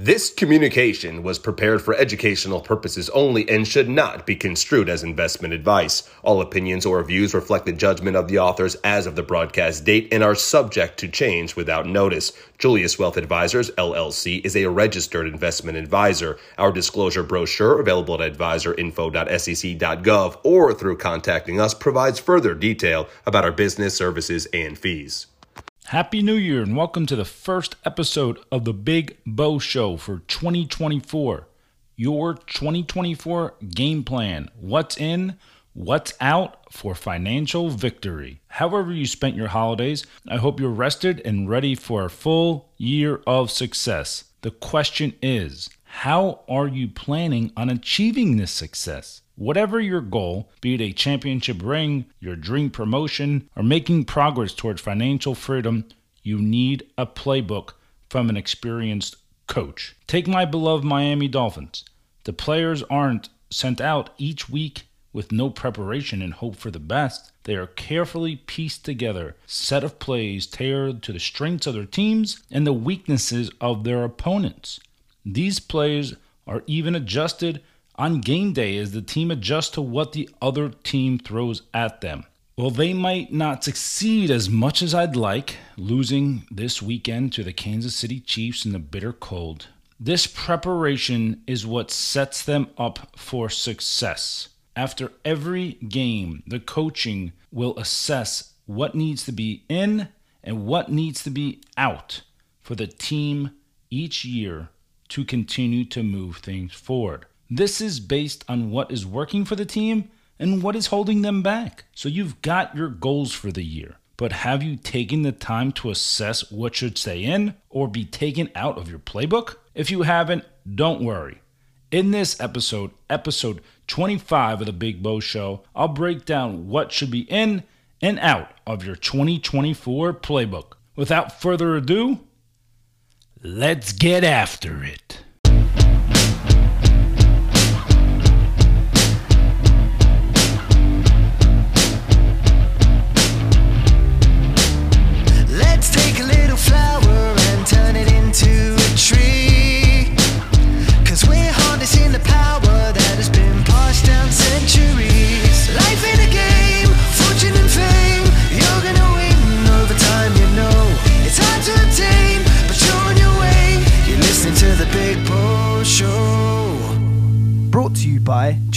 This communication was prepared for educational purposes only and should not be construed as investment advice. All opinions or views reflect the judgment of the authors as of the broadcast date and are subject to change without notice. Julius Wealth Advisors, LLC, is a registered investment advisor. Our disclosure brochure, available at advisorinfo.sec.gov or through contacting us, provides further detail about our business, services, and fees. Happy New Year and welcome to the first episode of the Big Bo Show for 2024. Your 2024 game plan. What's in, what's out for financial victory. However, you spent your holidays, I hope you're rested and ready for a full year of success. The question is how are you planning on achieving this success? Whatever your goal, be it a championship ring, your dream promotion, or making progress towards financial freedom, you need a playbook from an experienced coach. Take my beloved Miami Dolphins. The players aren't sent out each week with no preparation and hope for the best. They are carefully pieced together, set of plays tailored to the strengths of their teams and the weaknesses of their opponents. These plays are even adjusted on game day as the team adjusts to what the other team throws at them. Well, they might not succeed as much as I'd like, losing this weekend to the Kansas City Chiefs in the bitter cold. This preparation is what sets them up for success. After every game, the coaching will assess what needs to be in and what needs to be out for the team each year to continue to move things forward. This is based on what is working for the team and what is holding them back. So you've got your goals for the year, but have you taken the time to assess what should stay in or be taken out of your playbook? If you haven't, don't worry. In this episode, episode 25 of the Big Bo Show, I'll break down what should be in and out of your 2024 playbook. Without further ado, let's get after it.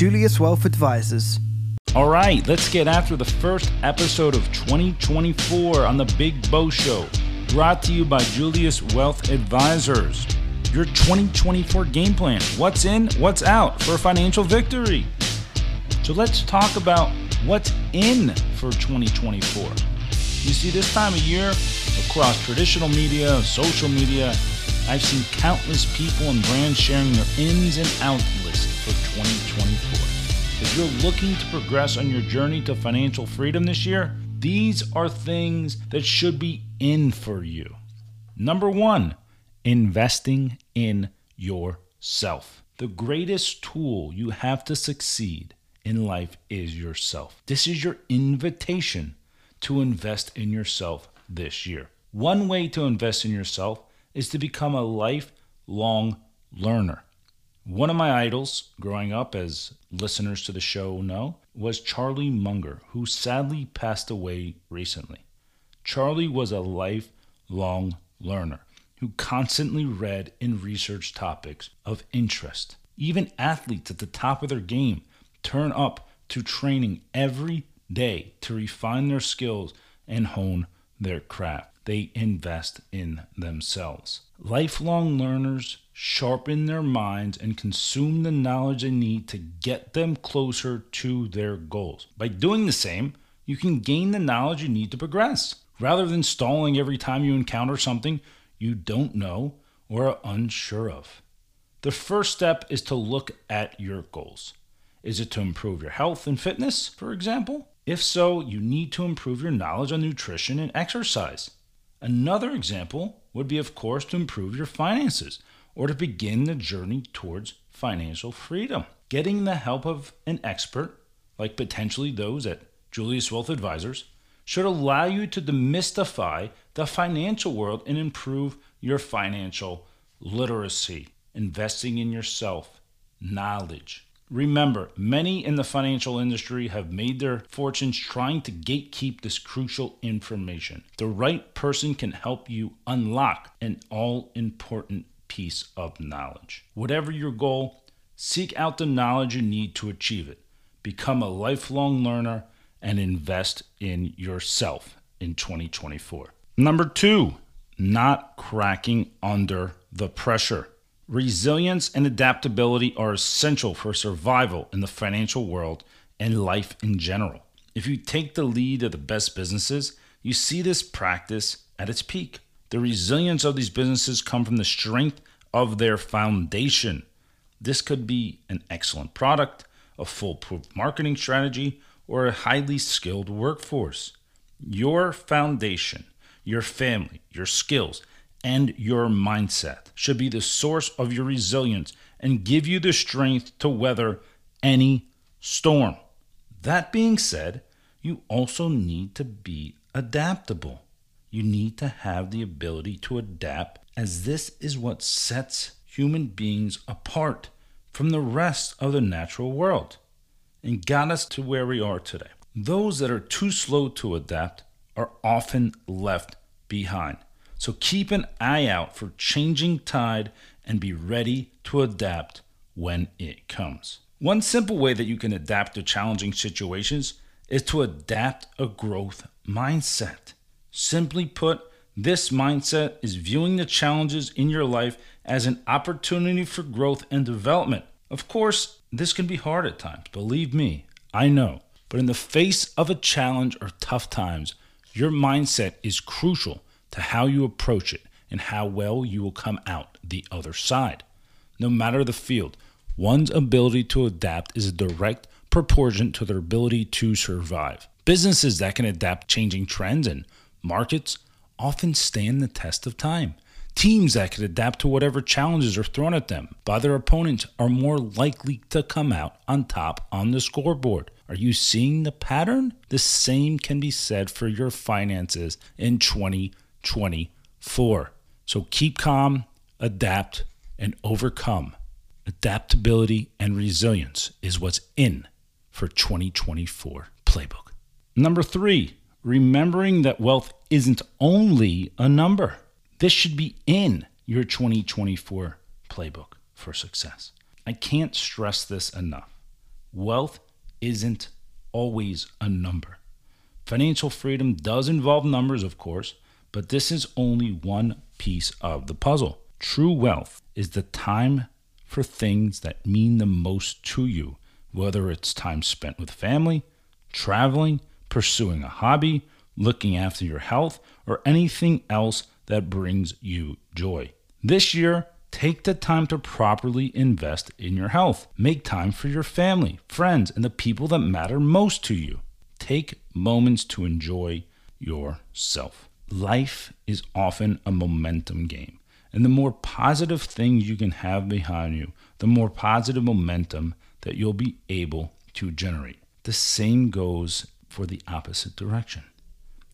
Julius Wealth Advisors. All right, let's get after the first episode of 2024 on the Big Bo Show, brought to you by Julius Wealth Advisors. Your 2024 game plan. What's in, what's out for financial victory? So let's talk about what's in for 2024. You see, this time of year, across traditional media, social media, I've seen countless people and brands sharing their ins and outs list for 2024. If you're looking to progress on your journey to financial freedom this year, these are things that should be in for you. Number one, investing in yourself. The greatest tool you have to succeed in life is yourself. This is your invitation to invest in yourself this year. One way to invest in yourself is to become a lifelong learner. One of my idols growing up, as listeners to the show know, was Charlie Munger, who sadly passed away recently. Charlie was a lifelong learner who constantly read and researched topics of interest. Even athletes at the top of their game turn up to training every day to refine their skills and hone their craft they invest in themselves. Lifelong learners sharpen their minds and consume the knowledge they need to get them closer to their goals. By doing the same, you can gain the knowledge you need to progress. Rather than stalling every time you encounter something you don't know or are unsure of. The first step is to look at your goals. Is it to improve your health and fitness, for example? If so, you need to improve your knowledge on nutrition and exercise. Another example would be, of course, to improve your finances or to begin the journey towards financial freedom. Getting the help of an expert, like potentially those at Julius Wealth Advisors, should allow you to demystify the financial world and improve your financial literacy, investing in yourself, knowledge. Remember, many in the financial industry have made their fortunes trying to gatekeep this crucial information. The right person can help you unlock an all important piece of knowledge. Whatever your goal, seek out the knowledge you need to achieve it. Become a lifelong learner and invest in yourself in 2024. Number two, not cracking under the pressure. Resilience and adaptability are essential for survival in the financial world and life in general. If you take the lead of the best businesses, you see this practice at its peak. The resilience of these businesses come from the strength of their foundation. This could be an excellent product, a foolproof marketing strategy, or a highly skilled workforce. Your foundation, your family, your skills, and your mindset should be the source of your resilience and give you the strength to weather any storm. That being said, you also need to be adaptable. You need to have the ability to adapt, as this is what sets human beings apart from the rest of the natural world and got us to where we are today. Those that are too slow to adapt are often left behind. So keep an eye out for changing tide and be ready to adapt when it comes. One simple way that you can adapt to challenging situations is to adapt a growth mindset. Simply put, this mindset is viewing the challenges in your life as an opportunity for growth and development. Of course, this can be hard at times, believe me, I know. But in the face of a challenge or tough times, your mindset is crucial to how you approach it and how well you will come out the other side. No matter the field, one's ability to adapt is a direct proportion to their ability to survive. Businesses that can adapt changing trends and markets often stand the test of time. Teams that can adapt to whatever challenges are thrown at them by their opponents are more likely to come out on top on the scoreboard. Are you seeing the pattern? The same can be said for your finances in 2024. So keep calm, adapt, and overcome. Adaptability and resilience is what's in for 2024 playbook. Number three, remembering that wealth isn't only a number. This should be in your 2024 playbook for success. I can't stress this enough. Wealth isn't always a number. Financial freedom does involve numbers, of course, but this is only one piece of the puzzle. True wealth is the time for things that mean the most to you, whether it's time spent with family, traveling, pursuing a hobby, looking after your health, or anything else that brings you joy. This year, take the time to properly invest in your health. Make time for your family, friends, and the people that matter most to you. Take moments to enjoy yourself. Life is often a momentum game. And the more positive things you can have behind you, the more positive momentum that you'll be able to generate. The same goes for the opposite direction.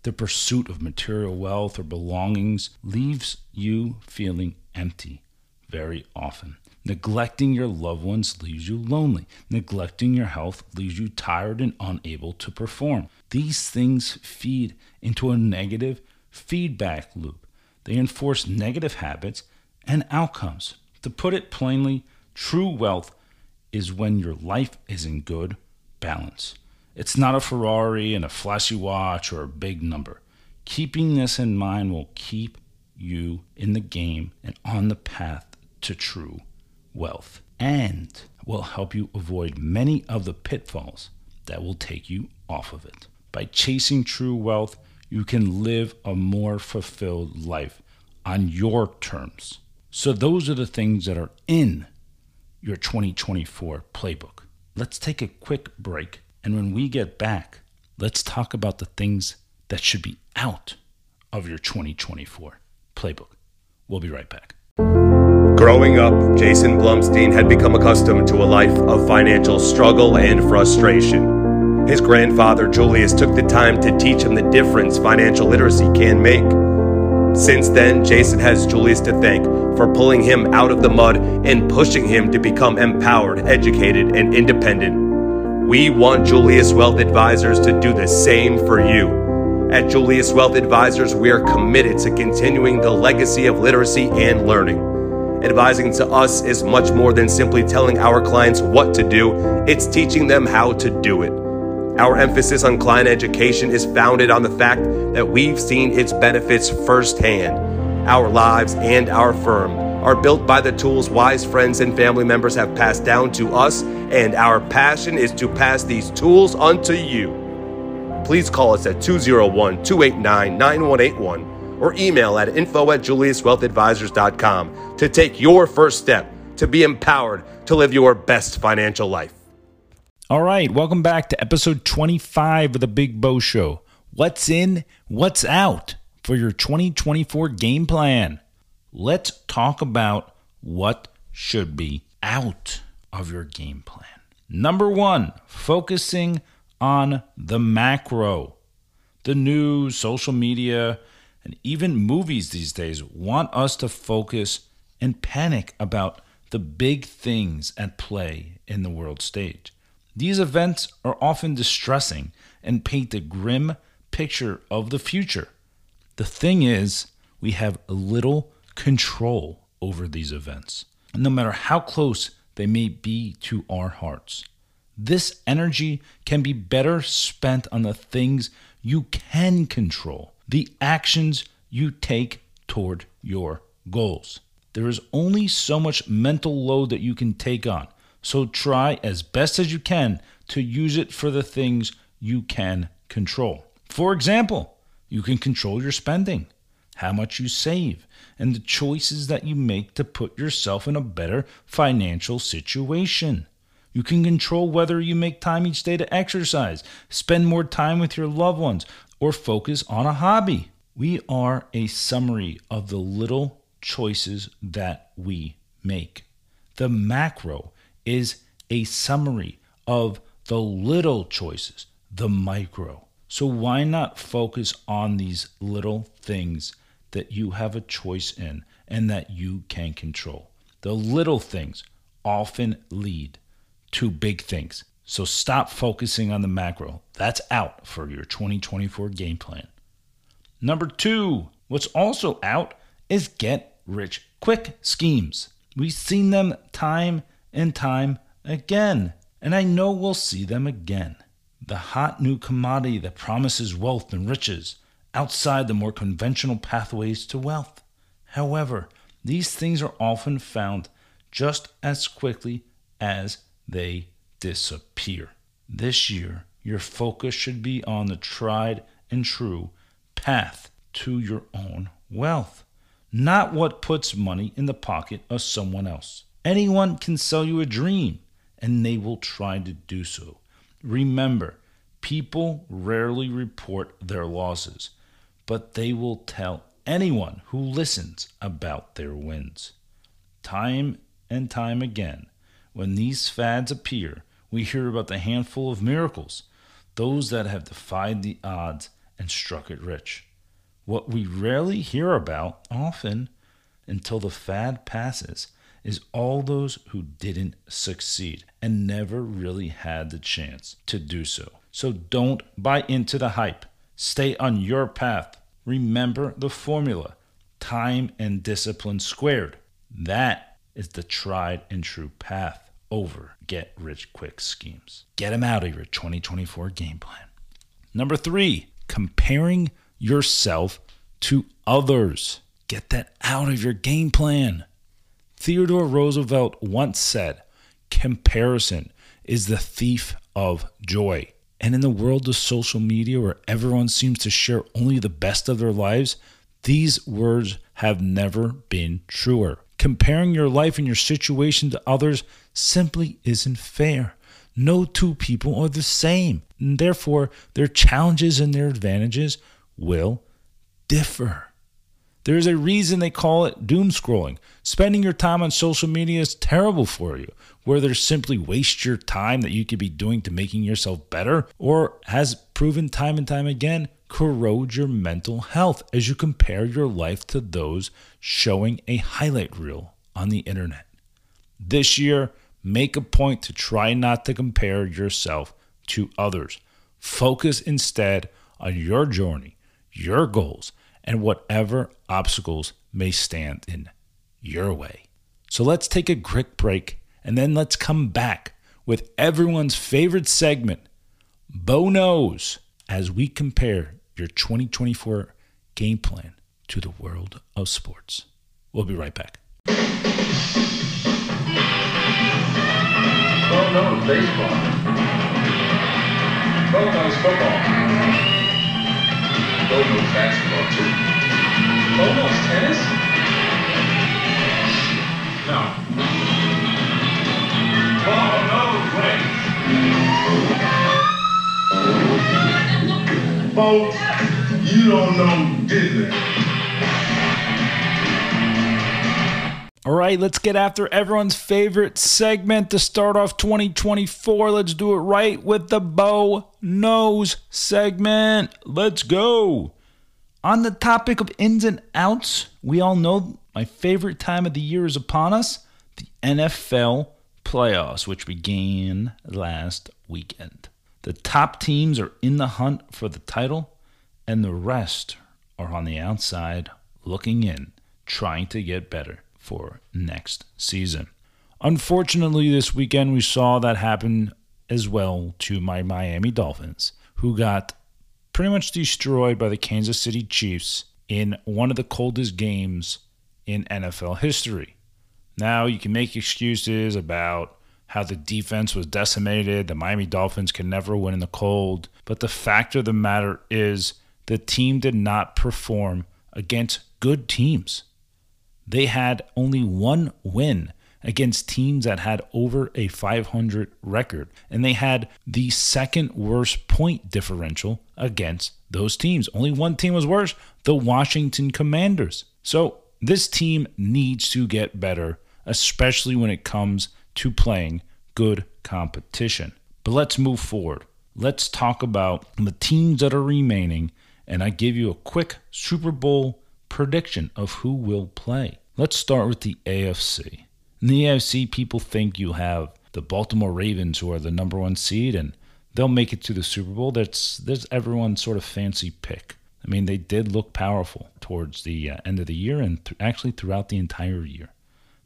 The pursuit of material wealth or belongings leaves you feeling empty very often. Neglecting your loved ones leaves you lonely. Neglecting your health leaves you tired and unable to perform. These things feed into a negative feedback loop. They enforce negative habits and outcomes. To put it plainly, true wealth is when your life is in good balance. It's not a Ferrari and a flashy watch or a big number. Keeping this in mind will keep you in the game and on the path to true wealth and will help you avoid many of the pitfalls that will take you off of it. By chasing true wealth, you can live a more fulfilled life on your terms. So, those are the things that are in your 2024 playbook. Let's take a quick break and when we get back, let's talk about the things that should be out of your 2024 playbook. We'll be right back. Growing up, Jason Blumstein had become accustomed to a life of financial struggle and frustration. His grandfather, Julius, took the time to teach him the difference financial literacy can make. Since then, Jason has Julius to thank for pulling him out of the mud and pushing him to become empowered, educated, and independent. We want Julius Wealth Advisors to do the same for you. At Julius Wealth Advisors, we are committed to continuing the legacy of literacy and learning. Advising to us is much more than simply telling our clients what to do, it's teaching them how to do it. Our emphasis on client education is founded on the fact that we've seen its benefits firsthand. Our lives and our firm are built by the tools wise friends and family members have passed down to us, and our passion is to pass these tools unto you. Please call us at 201 289 9181 or email at info at juliuswealthadvisors.com to take your first step to be empowered to live your best financial life. All right, welcome back to episode 25 of the Big Bo Show. What's in, what's out for your 2024 game plan? Let's talk about what should be out of your game plan. Number one, focusing on the macro. The news, social media, and even movies these days want us to focus and panic about the big things at play in the world stage. These events are often distressing and paint a grim picture of the future. The thing is, we have little control over these events, no matter how close they may be to our hearts. This energy can be better spent on the things you can control, the actions you take toward your goals. There is only so much mental load that you can take on. So try as best as you can to use it for the things you can control. For example, you can control your spending, how much you save, and the choices that you make to put yourself in a better financial situation. You can control whether you make time each day to exercise, spend more time with your loved ones, or focus on a hobby. We are a summary of the little choices that we make. The macro is a summary of the little choices, the micro. So why not focus on these little things that you have a choice in and that you can control? The little things often lead to big things. So stop focusing on the macro. That's out for your 2024 game plan. Number two, what's also out is get rich quick schemes. We've seen them time and time again. And I know we'll see them again. The hot new commodity that promises wealth and riches outside the more conventional pathways to wealth. However, these things are often found just as quickly as they disappear. This year, your focus should be on the tried and true path to your own wealth, not what puts money in the pocket of someone else. Anyone can sell you a dream, and they will try to do so. Remember, people rarely report their losses, but they will tell anyone who listens about their wins. Time and time again, when these fads appear, we hear about the handful of miracles, those that have defied the odds and struck it rich. What we rarely hear about often until the fad passes is all those who didn't succeed and never really had the chance to do so. So don't buy into the hype. Stay on your path. Remember the formula time and discipline squared. That is the tried and true path over get rich quick schemes. Get them out of your 2024 game plan. Number three, comparing yourself to others. Get that out of your game plan. Theodore Roosevelt once said, Comparison is the thief of joy. And in the world of social media where everyone seems to share only the best of their lives, these words have never been truer. Comparing your life and your situation to others simply isn't fair. No two people are the same, and therefore their challenges and their advantages will differ. There's a reason they call it doom scrolling. Spending your time on social media is terrible for you, whether simply waste your time that you could be doing to making yourself better, or has proven time and time again, corrode your mental health as you compare your life to those showing a highlight reel on the internet. This year, make a point to try not to compare yourself to others. Focus instead on your journey, your goals, and whatever obstacles may stand in your way. So let's take a quick break and then let's come back with everyone's favorite segment, Bo Knows, as we compare your 2024 game plan to the world of sports. We'll be right back. Bo knows baseball. Bo knows football. Bo knows basketball too. Bo tennis? No. Bo knows race. Folks, you don't know Diddley. All right, let's get after everyone's favorite segment to start off 2024. Let's do it right with the Bo Knows segment. Let's go. On the topic of ins and outs, we all know my favorite time of the year is upon us the NFL playoffs, which began last weekend. The top teams are in the hunt for the title, and the rest are on the outside looking in, trying to get better for next season. Unfortunately, this weekend we saw that happen as well to my Miami Dolphins, who got pretty much destroyed by the Kansas City Chiefs in one of the coldest games in NFL history. Now, you can make excuses about how the defense was decimated, the Miami Dolphins can never win in the cold, but the fact of the matter is the team did not perform against good teams. They had only one win against teams that had over a 500 record, and they had the second worst point differential against those teams. Only one team was worse the Washington Commanders. So this team needs to get better, especially when it comes to playing good competition. But let's move forward. Let's talk about the teams that are remaining, and I give you a quick Super Bowl prediction of who will play. Let's start with the AFC. In the AFC, people think you have the Baltimore Ravens, who are the number one seed, and they'll make it to the Super Bowl. That's that's everyone's sort of fancy pick. I mean, they did look powerful towards the uh, end of the year and th- actually throughout the entire year.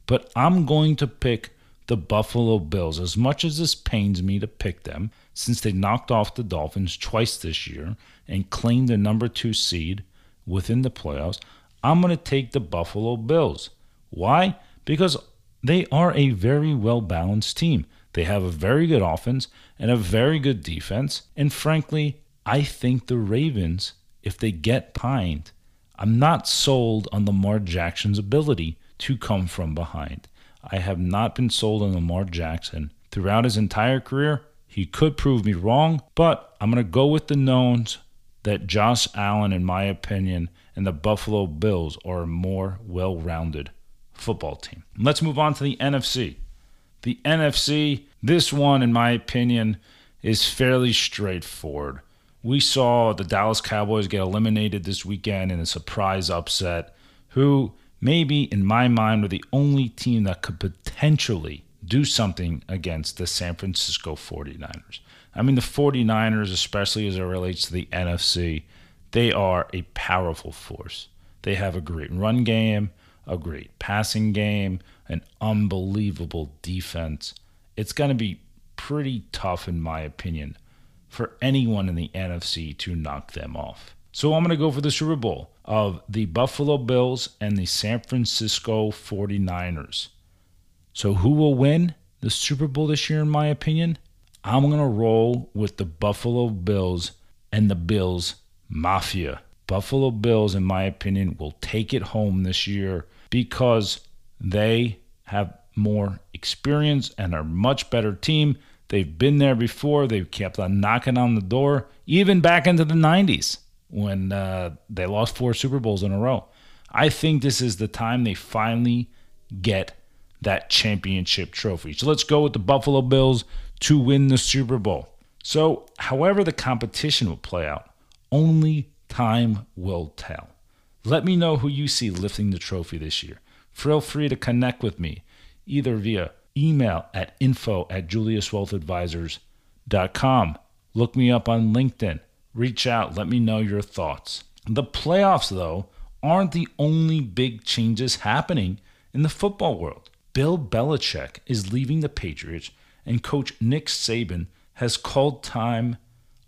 But I'm going to pick the Buffalo Bills. As much as this pains me to pick them, since they knocked off the Dolphins twice this year and claimed the number two seed within the playoffs, I'm going to take the Buffalo Bills. Why? Because they are a very well balanced team. They have a very good offense and a very good defense. And frankly, I think the Ravens, if they get pined, I'm not sold on Lamar Jackson's ability to come from behind. I have not been sold on Lamar Jackson throughout his entire career. He could prove me wrong, but I'm going to go with the knowns that Josh Allen, in my opinion, and the Buffalo Bills are a more well rounded football team. Let's move on to the NFC. The NFC, this one, in my opinion, is fairly straightforward. We saw the Dallas Cowboys get eliminated this weekend in a surprise upset, who maybe, in my mind, were the only team that could potentially do something against the San Francisco 49ers. I mean, the 49ers, especially as it relates to the NFC, they are a powerful force. They have a great run game, a great passing game, an unbelievable defense. It's going to be pretty tough, in my opinion, for anyone in the NFC to knock them off. So I'm going to go for the Super Bowl of the Buffalo Bills and the San Francisco 49ers. So who will win the Super Bowl this year, in my opinion? I'm going to roll with the Buffalo Bills and the Bills Mafia. Buffalo Bills, in my opinion, will take it home this year because they have more experience and are a much better team. They've been there before. They've kept on knocking on the door, even back into the 90s when uh, they lost four Super Bowls in a row. I think this is the time they finally get that championship trophy. So let's go with the Buffalo Bills to win the Super Bowl. So, however, the competition will play out, only time will tell. Let me know who you see lifting the trophy this year. Feel free to connect with me either via email at info at juliuswealthadvisors.com. Look me up on LinkedIn. Reach out. Let me know your thoughts. The playoffs, though, aren't the only big changes happening in the football world. Bill Belichick is leaving the Patriots, and coach Nick Saban has called time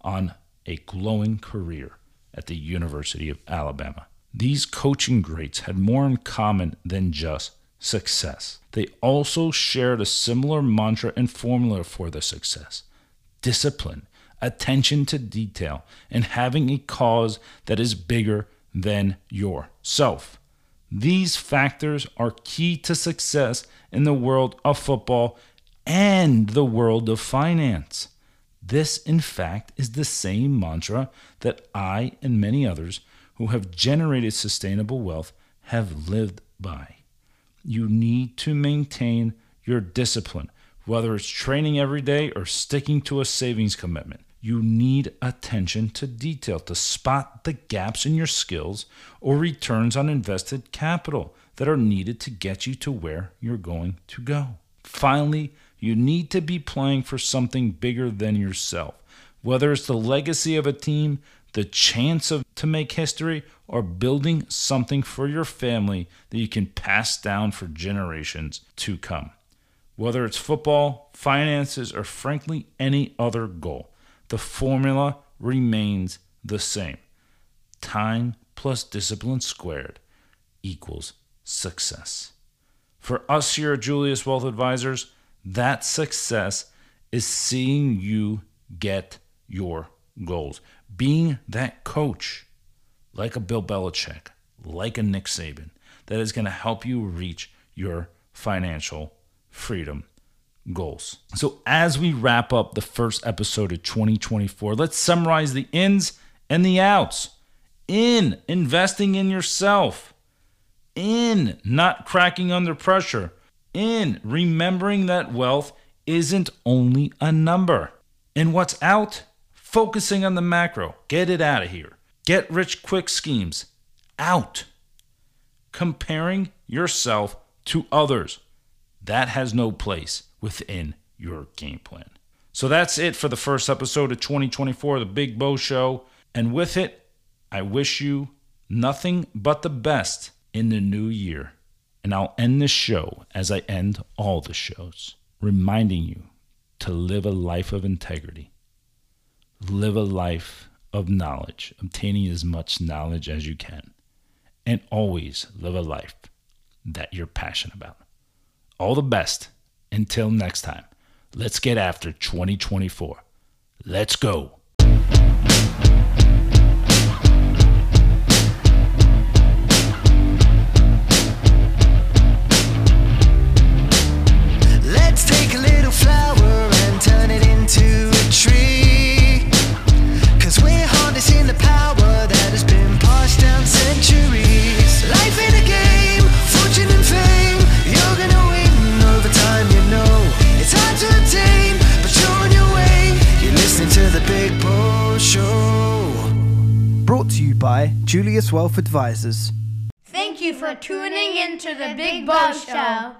on a glowing career at the University of Alabama. These coaching greats had more in common than just success. They also shared a similar mantra and formula for the success discipline, attention to detail, and having a cause that is bigger than yourself. These factors are key to success in the world of football and the world of finance. This, in fact, is the same mantra that I and many others who have generated sustainable wealth have lived by. You need to maintain your discipline, whether it's training every day or sticking to a savings commitment. You need attention to detail to spot the gaps in your skills or returns on invested capital that are needed to get you to where you're going to go. Finally, you need to be playing for something bigger than yourself, whether it's the legacy of a team, the chance of to make history, or building something for your family that you can pass down for generations to come. Whether it's football, finances, or frankly any other goal, the formula remains the same. Time plus discipline squared equals success. For us here at Julius Wealth Advisors, that success is seeing you get your goals, being that coach like a Bill Belichick, like a Nick Saban, that is going to help you reach your financial freedom goals. So, as we wrap up the first episode of 2024, let's summarize the ins and the outs. In investing in yourself, in not cracking under pressure, in remembering that wealth isn't only a number. And what's out? Focusing on the macro. Get it out of here. Get rich quick schemes out. Comparing yourself to others. That has no place within your game plan. So that's it for the first episode of 2024, The Big Bo Show. And with it, I wish you nothing but the best in the new year. And I'll end this show as I end all the shows, reminding you to live a life of integrity, live a life of knowledge, obtaining as much knowledge as you can, and always live a life that you're passionate about. All the best. Until next time, let's get after 2024. Let's go. Julius Wealth Advisors. Thank you for tuning in to the Big Bo Show.